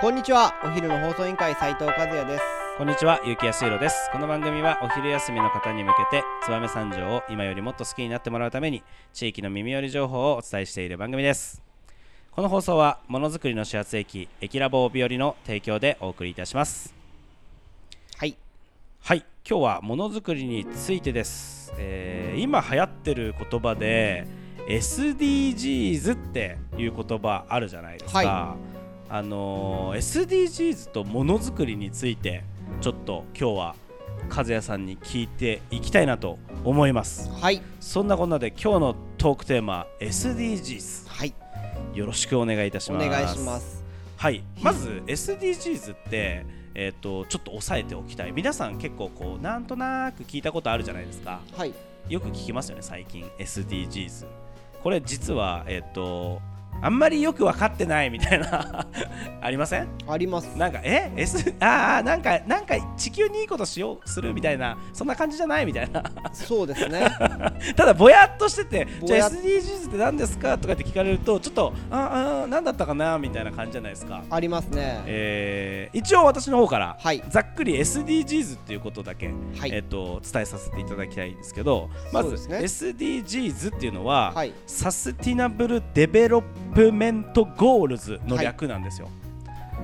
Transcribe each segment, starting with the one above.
こんにちはお昼の放送委員会斉藤和也ですこんにちは、ゆうきやすいろです。この番組はお昼休みの方に向けて、燕三条を今よりもっと好きになってもらうために、地域の耳寄り情報をお伝えしている番組です。この放送は、ものづくりの始発駅、駅ラボ帯寄りの提供でお送りいたします。はいはい、今日はものづくりについてです。えー今流行ってる言葉で、SDGs っていう言葉あるじゃないですか。はあのー SDGs とものづくりについてちょっと今日は和也さんに聞いていきたいなと思います。はい。そんなこんなで今日のトークテーマ SDGs はい。よろしくお願いいたしおます。願いします。はい。まず SDGs ってえっ、とちょっと押さえておきたい。皆さん結構こうなんとなく聞いたことあるじゃないですか。はい。よく聞きますよね最近 SDGs これ実はえっ、とあんまりよく分かってないみたいな。ありません？あります。なんかえ？S ああなんかなんか地球にいいことしようするみたいなそんな感じじゃないみたいな。そうですね。ただぼやっとしててじゃあ SDGs っ。て何ですか？とかって聞かれるとちょっとああ何だったかな？みたいな感じじゃないですか。ありますね。えー一応私の方から、はい。ざっくり SDGs っていうことだけ、はい。えっと伝えさせていただきたいんですけどまず、ね。SDGs っていうのは、はい。 Sustainable Develop ment Goals の略なんですよ。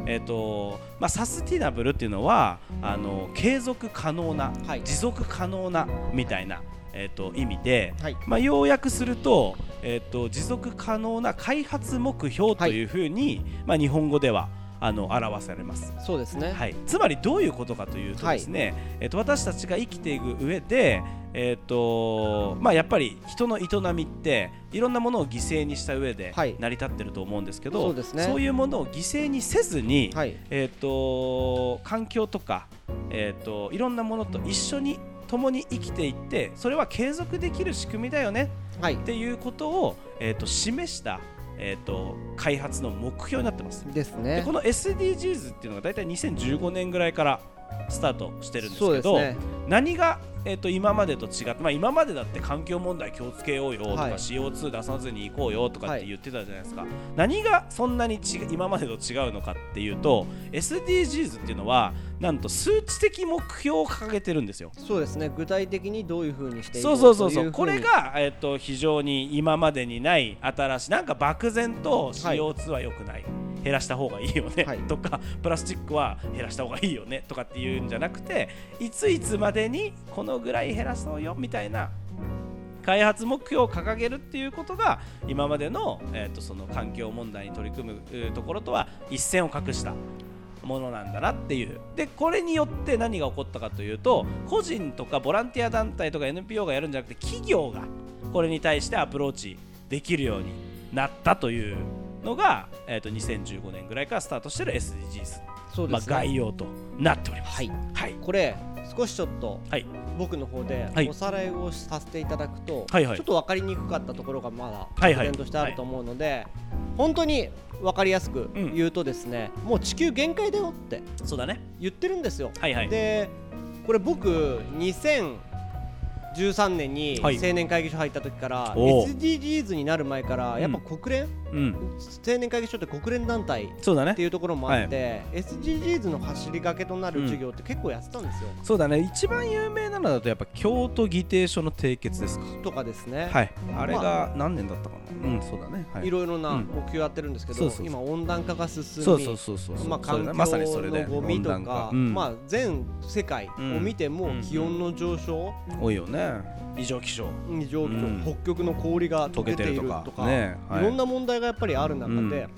えーとまあ、 sustainable っていうのはあの継続可能な、はい。持続可能なみたいな、えー、と意味で、はい。まあ、要約すると,、えー、と持続可能な開発目標というふうに、まあ、日本語ではあの表されます。そうですね。はい、つまりどういうことかというとですね、えっと私たちが生きていく上で、えっとまあ、やっぱり人の営みっていろんなものを犠牲にした上ではい。成り立ってると思うんですけど、そうですね。そういうものを犠牲にせずに、はい。えっと環境とか、えっといろんなものと一緒に共に生きていってそれは継続できる仕組みだよねはい。っていうことを、えっと示した、えっと開発の目標になってます。でですねこの SDGs っていうのが大体2015年ぐらいからスタートしてるんですけど、ね。何が、えー、と今までと違って、まあ、今までだって環境問題気をつけようよとか、はい。CO2 出さずに行こうよとかっはいて言ってたじゃないですか、何がそんなにち今までと違うのかっていうと SDGs っていうのはなんと数値的目標を掲げてるんですよ。そうですね。具体的にどういうふうにしていこそうそうそうそうといこれが、えっと非常に今までにない新しいなんか漠然と CO2 は良くない、減らした方がいいよね、はい。とかプラスチックは減らした方がいいよねとかっていうんじゃなくていついつまでにこのぐらい減らそうよみたいな開発目標を掲げるっていうことが今までの,、えっとその環境問題に取り組むえーところとは一線を画したものなんだなっていう。でこれによって何が起こったかというと個人とかボランティア団体とか NPO がやるんじゃなくて企業がこれに対してアプローチできるようになったというのが、えー、と2015年ぐらいからスタートしてる SDGs、まあ、そうですね。概要となっております。はい。はい。これ少しちょっとはい。僕の方ではい。おさらいをさせていただくと、はいはい。ちょっと分かりにくかったところがまだはいはい。点としてあると思うので、本当に分かりやすく言うとですね、もう地球限界だよってそうだね。言ってるんですよ。はいはい。でこれ僕2013年にはい。青年会議所入った時から、SDGs になる前からやっぱ国連、うん。青年会議所って国連団体っていうところもあって、SDGs の走りがけとなる授業って結構やってたんですよ。そうだね。一番有名なのだとやっぱ京都議定書の締結ですか。とかですね、はい。あれが何年だったかな。うんそうだね。はい。いろいろなうん。目標やってるんですけど、今温暖化が進みそうそうそうそうそう。まあ、環境ねまさにそれでのゴミとかまあ、全世界を見てもうん。気温の上昇、多いよね異常気象。異常気象。うん。北極の氷が溶けているとか。るとか。ねはい。いろんな問題がやっぱりある中で、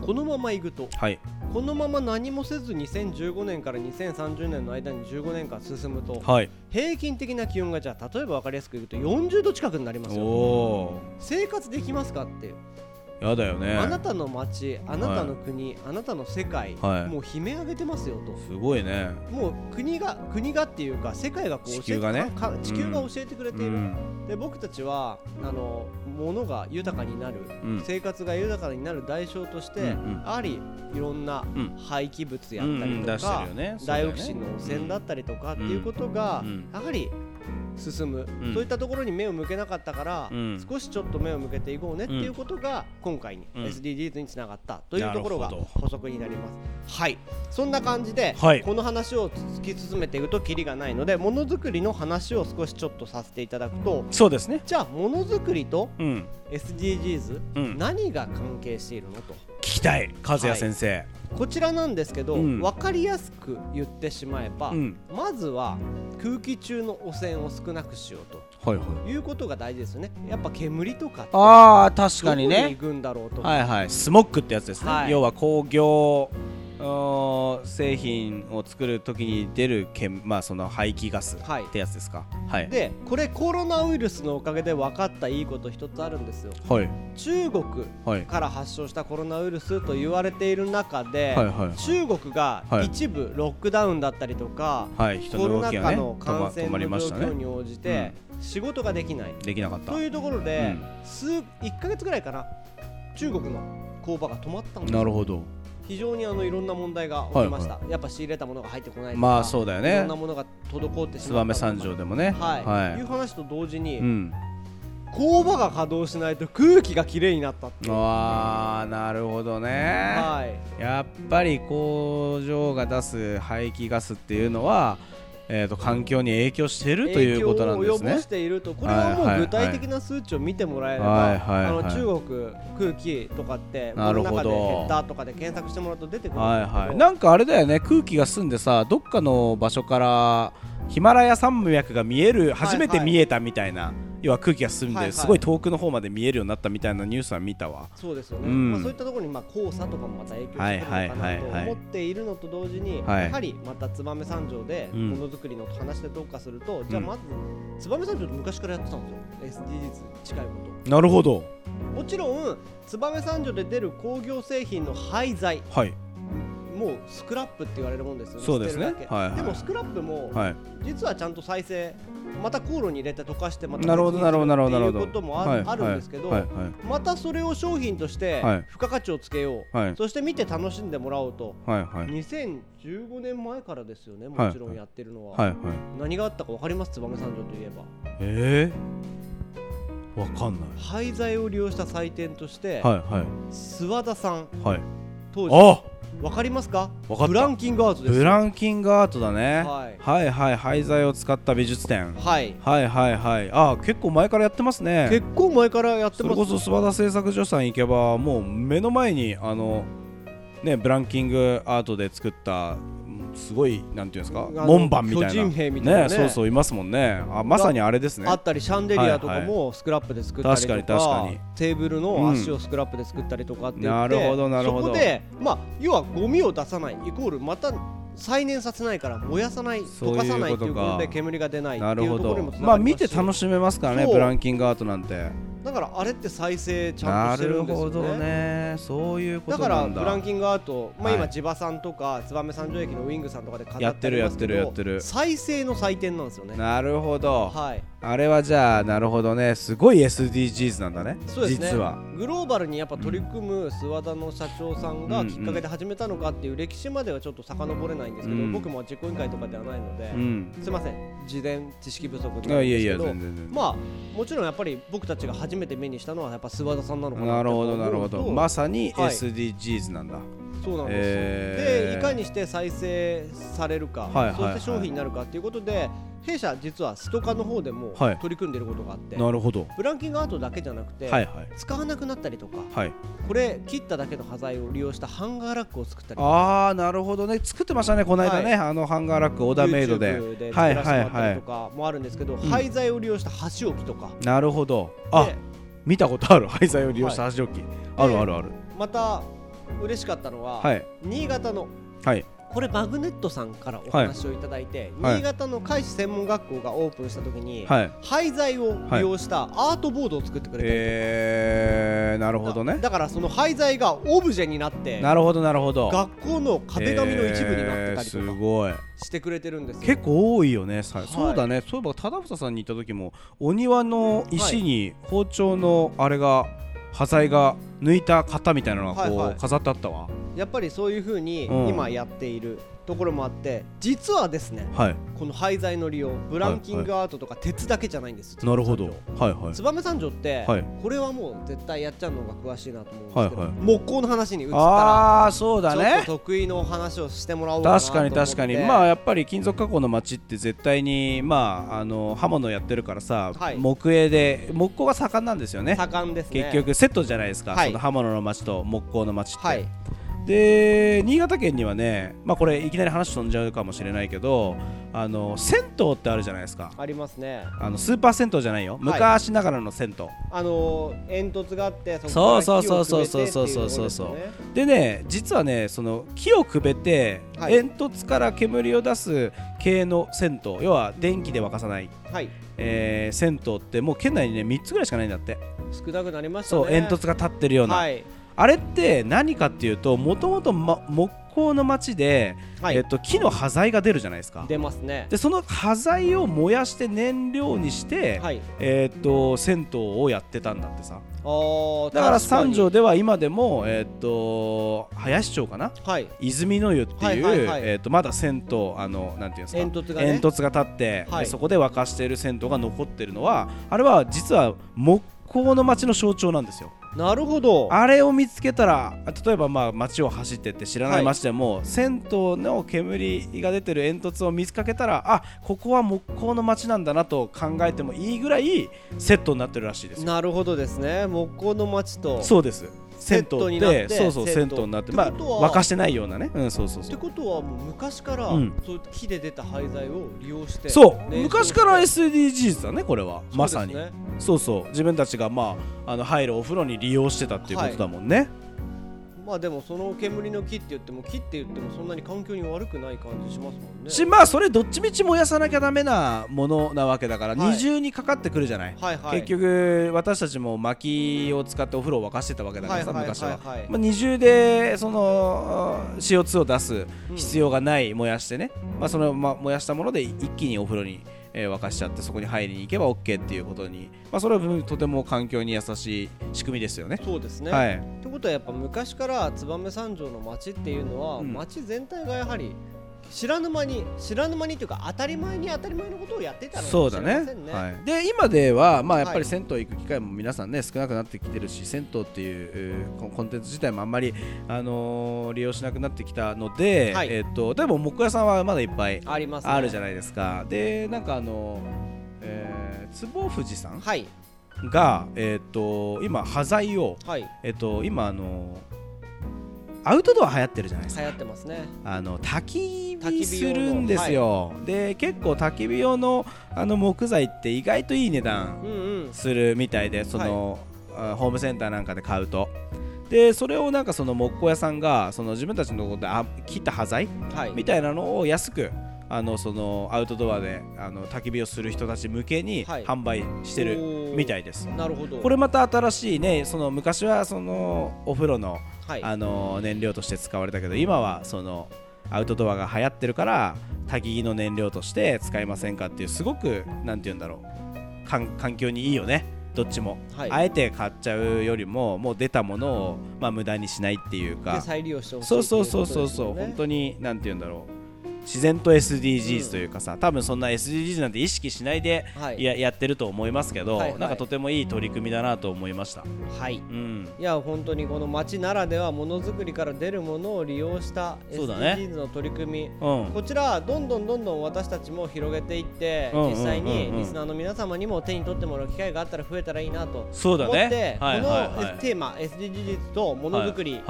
このままいくとはい。このまま何もせず2015年から2030年の間に15年間進むとはい。平均的な気温がじゃあ例えば分かりやすく言うと40度近くになりますおよ。お生活できますかって。いうーやだよね。あなたの町あなたの国、あなたの世界、はい。もう悲鳴上げてますよと。すごいね。もう国が国がっていうか世界がこう教えて地球がね。かか地球が教えてくれている、うん。で僕たちはあの物が豊かになる、うん。生活が豊かになる代償として、うんうん。やはりいろんなうん。廃棄物やったりとうんうんね。ダイオキシンの汚染だったりとかっていうことが、うん。やはり進む、うん。そういったところに目を向けなかったから、うん。少しちょっと目を向けていこうねっていうことが今回にうん。SDGs につながったというところが補足になります。はい。そんな感じで、はい。この話を突き進めていくとキリがないのでものづくりの話を少しちょっとさせていただくとそうですね。じゃあものづくりとうん。SDGs、うん。何が関係しているのとたい和也先生、こちらなんですけど、うん。分かりやすく言ってしまえば、うん。まずは空気中の汚染を少なくしようと。はいはい。いうことが大事ですよね。やっぱ煙とかってああ確かにどこにね行くんだろうとか、はいはい。スモッグってやつですね、はい。要は工業製品を作るときに出る煙まあその排気ガスはい。ってやつですか？はい。でこれコロナウイルスのおかげで分かったいいこと一つあるんですよ。はい。中国はい。から発症したコロナウイルスと言われている中で、はいはい中国がはい。一部ロックダウンだったりとか、はい。人コロナ禍の感染の状況に応じて仕事ができない。できなかった。というところで、数1ヶ月ぐらいかな。中国の工場が止まったんですよ。なるほど非常にあのいろんな問題が起きました、やっぱ仕入れたものが入ってこないとかまあそうだよいろんねなものが滞ってしまった燕三条でもね。はい、、はい。う話と同時に、うん。工場が稼働しないと空気がきれいになったっていう。ああなるほどね。はい。やっぱり工場が出す排気ガスっていうのは、えー、と環境に影響してるということなんですね。影響を及ぼし。ていると。これはもう具体的な数値を見てもらえれば、はいはいあのはい中国空気とかってなるほど。この中で減ったとかで検索してもらうと出てくるんはいはい、なんかあれだよね。空気が澄んでさどっかの場所からヒマラヤ山脈が見える初めて見えたみたいな、要は空気が澄んで、すごい遠くの方まで見えるようになったみたいなニュースは見たわ。そうですよね、うん。まあ、そういったところにまあ黄砂とかもまた影響してくるのかなと思っているのと同時に、はい。やはりまた燕三条でうん。ものづくりの話でどうかすると、じゃあまず燕三条って昔からやってたんですよ。SDGs 近いこなるほど。ともちろん燕三条で出る工業製品の廃材。はいもうスクラップって言われるもんですよね。そうですね。はいはい。でもスクラップもはい。実はちゃんと再生また航路に入れて溶かしてまたなるほどなるほどなるほどっていうこともあ,、はいあるんですけど、はいはい。またそれを商品としてはい。付加価値をつけよう、はい。そして見て楽しんでもらおうと。はいはい。2015年前からですよねもちろんやってるのは、はいはい。何があったか分かります？燕三条といえば。えー、わかんない。廃材を利用した祭典として、はいはい。諏訪田さんはい。当時。あ分かりますか？ブランキングアートですよ。ブランキングアートだね、はい。はいはい廃材を使った美術展。はい。はいはいはい。あ結構前からやってますね。結構前からやってそれますこそ諏訪田製作所さん行けばもう目の前にあのねブランキングアートで作ったうんすごいなんていうんですか門番みたいな。巨人兵みたいなね。そうそういますもんね。あまさにあれですね。あったりシャンデリアとかはいもスクラップで作ったりとか,、確かに確かに。テーブルの足をスクラップで作ったりとかって言って、なるほどなるほど。そこでまあ要はゴミを出さないイコールまた再燃させないから燃やさない溶かさないっていうことで煙が出ないってないうところにもつなまあ見て楽しめますからねブランキングアートなんてだからあれって再生ちゃんなとしてるんですよるほどね。ねそういうこだかとなんだ。らブランキングアート、まあ、はい。今地場さんとか燕三条駅のウィングさんとかで飾やってるやってるやってる。再生の祭典なんですよね。なるほど。はいあれはじゃあなるほどね。すごい SDGs なんだね。そうですね。実は。グローバルにやっぱ取り組む諏訪田の社長さんうんがきっかけで始めたのかっていう歴史まではちょっと遡れないんですけど、うん。僕も実行委員会とかではないので、うん。すいません事前知識不足になるんあいやいやですけど全然全然。まあもちろんやっぱり僕たちが初めて目にしたのはやっぱ諏訪田さんなのかななるほどなるほど。まさにはい。SDGs なんだ、そうなんです。よ、えー。でいかにして再生されるか、はいはいそして商品になるかっていうことで弊社実はストカの方でもはい。取り組んでいることがあって、なるほど。ブランキングアートだけじゃなくて、はいはい。使わなくなったりとかはい。これ切っただけの端材を利用したハンガーラックを作ったりとか。ああなるほどね。作ってましたねこの間ね、あのハンガーラックオーダーメイドで。ではい作らせてもらったはいはいりとかもあるんですけど、ん。廃材を利用した箸置きとか。なるほど。あで見たことある。廃材を利用した箸置き、あるあるある。また嬉しかったのは、はい。新潟のはい。これマグネットさんからお話をいただいて、はい。新潟の海士専門学校がオープンした時に、はい。廃材を利用したアートボードを作ってくれたりとか。えー、なるほどね。だからその廃材がオブジェになってなるほどなるほど。学校の壁紙の一部になってたりとえーすかごい。してくれてるんですよ。結構多いよねさ、はい。そうだね。そういえば忠房さんに行った時もお庭の石に包丁のあれが端材が抜いた型みたいなのがこう、はいはい。飾ってあったわ。やっぱりそういうふうにうん。今やっているところもあって実はですねはいこの廃材の利用ブランキングアートとか鉄だけじゃないんですなるほど。はいはい。燕三条って、はい。これはもう絶対やっちゃうのが詳しいなと思うんですけど、はいはい。木工の話に移ったらああそうだちょっねと得意のお話をしてもらおうかなと確かに確かに。まあやっぱり金属加工の町って絶対にまああの刃物やってるからさ、はい。木絵で木工が盛んなんですよね。盛んですね。結局セットじゃないですか、はい。その刃物の町と木工の町って、はいで新潟県にはねまあこれいきなり話飛んじゃうかもしれないけどあの銭湯ってあるじゃないですか。ありますね。あのスーパー銭湯じゃないよ。昔ながらの銭湯、あの煙突があってそそうこそうからそうそうそうそうそうそうそう。でね。実はねその木をくべて、はい。煙突から煙を出す系の銭湯。要は電気で沸かさない、はい。えー銭湯ってもう県内にね3つぐらいしかないんだって。少なくなりましたね。そう煙突が立ってるような、はいあれって何かっていうともともと木工の町で、はい。えっと、木の端材が出るじゃないですか。出ますね。でその端材を燃やして燃料にして、はい。えっと銭湯をやってたんだってさ。だから三条では今でも、えっと林町かな？はい。泉の湯っていう、はいはいはい。えー、とまだ銭湯あのなんていうんですか？煙突がね。煙突が立って、はい。でそこで沸かしている銭湯が残ってるのはあれは実は木工の町の象徴なんですよなるほど。あれを見つけたら例えばまあ町を走ってって知らない町でも、銭湯の煙が出てる煙突を見つけたらあここは木工の町なんだなと考えてもいいぐらいセットになってるらしいですよ。なるほどですね。木工の町と。そうです銭湯っになっててそうそう銭湯になってまあ沸かしてないようなね。うんそうそうそう。ってことはもう昔から、うん。そう木で出た廃材を利用してそう。昔から SDGs だねこれは。まさに。そうそうそう。自分たちがまああの入るお風呂に利用してたっていうことだもんね、まあでもその煙の木って言っても木って言ってもそんなに環境に悪くない感じしますもんね。しまあそれどっちみち燃やさなきゃダメなものなわけだから、はい。二重にかかってくるじゃない、はいはい。結局私たちも薪を使ってお風呂を沸かしてたわけだからさ、はいはい昔は、まあ、二重でそのあ CO2 を出す必要がない燃やしてね、まあ、その、まあ、燃やしたもので一気にお風呂に、えー沸かしちゃってそこに入りに行けば OK っていうことに、まあ、それはとても環境に優しい仕組みですよね。そうですね、はい、ってことはやっぱ昔から燕三条の町っていうのは、うん。町全体がやはり知らぬ間に知らぬ間にというか当たり前に当たり前のことをやってたのかもしそうだねれませんね。はい、で今では、まあ、やっぱはい。り銭湯行く機会も皆さんね。少なくなってきてるし銭湯っていうえーコンテンツ自体もあんまり、あのー利用しなくなってきたので、はい。えっとでも木工屋さんはまだいっぱいありますね。あるじゃないですか。でなんかあのえー坪富士さんはい。が、えっと今端材を、はい。えっと今あのアウトドア流行ってるじゃないですか流行ってますね。あの焚き火するんですよ、で結構焚き火用のあの木材って意外といい値段。するみたいでその、あホームセンターなんかで買うとでそれをなんかその木工屋さんがその自分たちのところであ切った端材はい。みたいなのを安くあのそのアウトドアであの焚き火をする人たち向けにはい販売してるみたい。いです、なるほど。これまた新しいねその昔はそのお風呂のはい。あの燃料として使われたけど今はそのアウトドアが流行ってるから焚き木の燃料として使いませんかっていうすごくなんて言うんだろう。環環境にいいよね。どっちも、はい。あえて買っちゃうよりももう出たものを、まあ、無駄にしないっていうでか再利用してほしいそうそうそうそうそう、本当になんて言うんだろう自然と SDGs というかさ、多分そんな SDGs なんて意識しないで。ややってると思いますけど、なんかとてもいい取り組みだなと思いました。はい。うん。いや本当にこの町ならではものづくりから出るものを利用した SDGs の取り組み、うん。こちらどんどんどんどん私たちも広げていって、実際にリスナーの皆様にも手に取ってもらう機会があったら増えたらいいなとそうだ思って、この、テーマ SDGs とものづくり、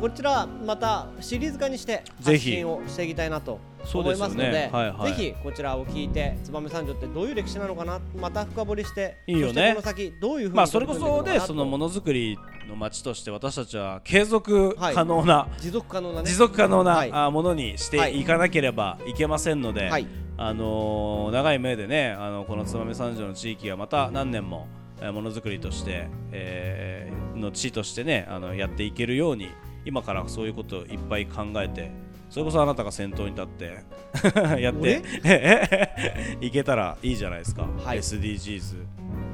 こちらまたシリーズ化にして発ぜひ。信をしていきたいなと思いますのでね。はいはい。ぜひこちらを聞いて燕三条ってどういう歴史なのかなまた深掘りしていいよね。この先どういうふうにまあそれこそでそのものづくりの街として私たちは継続可能な、持続可能なね。持続可能な、はい。あものにしていかなければいけませんので、はい。あのー長い目でねあのこの燕三条の地域がまた何年もえーものづくりとして、えーの地としてねあのやっていけるように今からそういうことをいっぱい考えてそれこそあなたが先頭に立って やって いけたらいいじゃないですか、はい。SDGs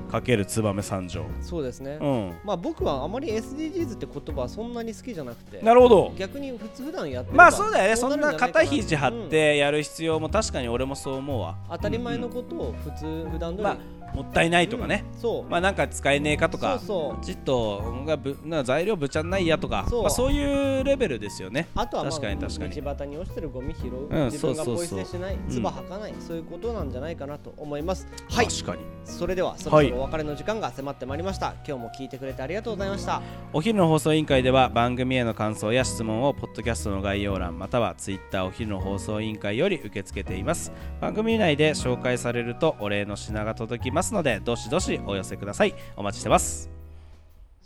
かける燕三条。そうですね、うん。まあ僕はあまり SDGs って言葉はそんなに好きじゃなくてなるほど。逆に普通普段やってまあそうだよね。そんな肩肘張っうん。てやる必要も確かに俺もそう思うわ。当たり前のことを普通普段通り、まあもったいないとかね、うんそう、まあなんか使えねえかとかそうそう。ちっとがぶな材料ぶちゃんないやとかそう。まあ、そういうレベルですよね。あとは、まあ、確かに確かに。道端に落ちてるゴミ拾う、うん自分がポイ捨てしない。ん。唾吐かない、そういうことなんじゃないかなと思います。はい。確かに。それではそろそろお別れの時間が迫ってまいりました、今日も聞いてくれてありがとうございました。お昼の放送委員会では番組への感想や質問をポッドキャストの概要欄またはツイッターお昼の放送委員会より受け付けています。番組内で紹介されるとお礼の品が届きますのでどしどしお寄せください。お待ちしてます。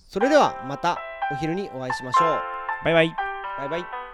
それではまたお昼にお会いしましょう。バイバイ。バイバイ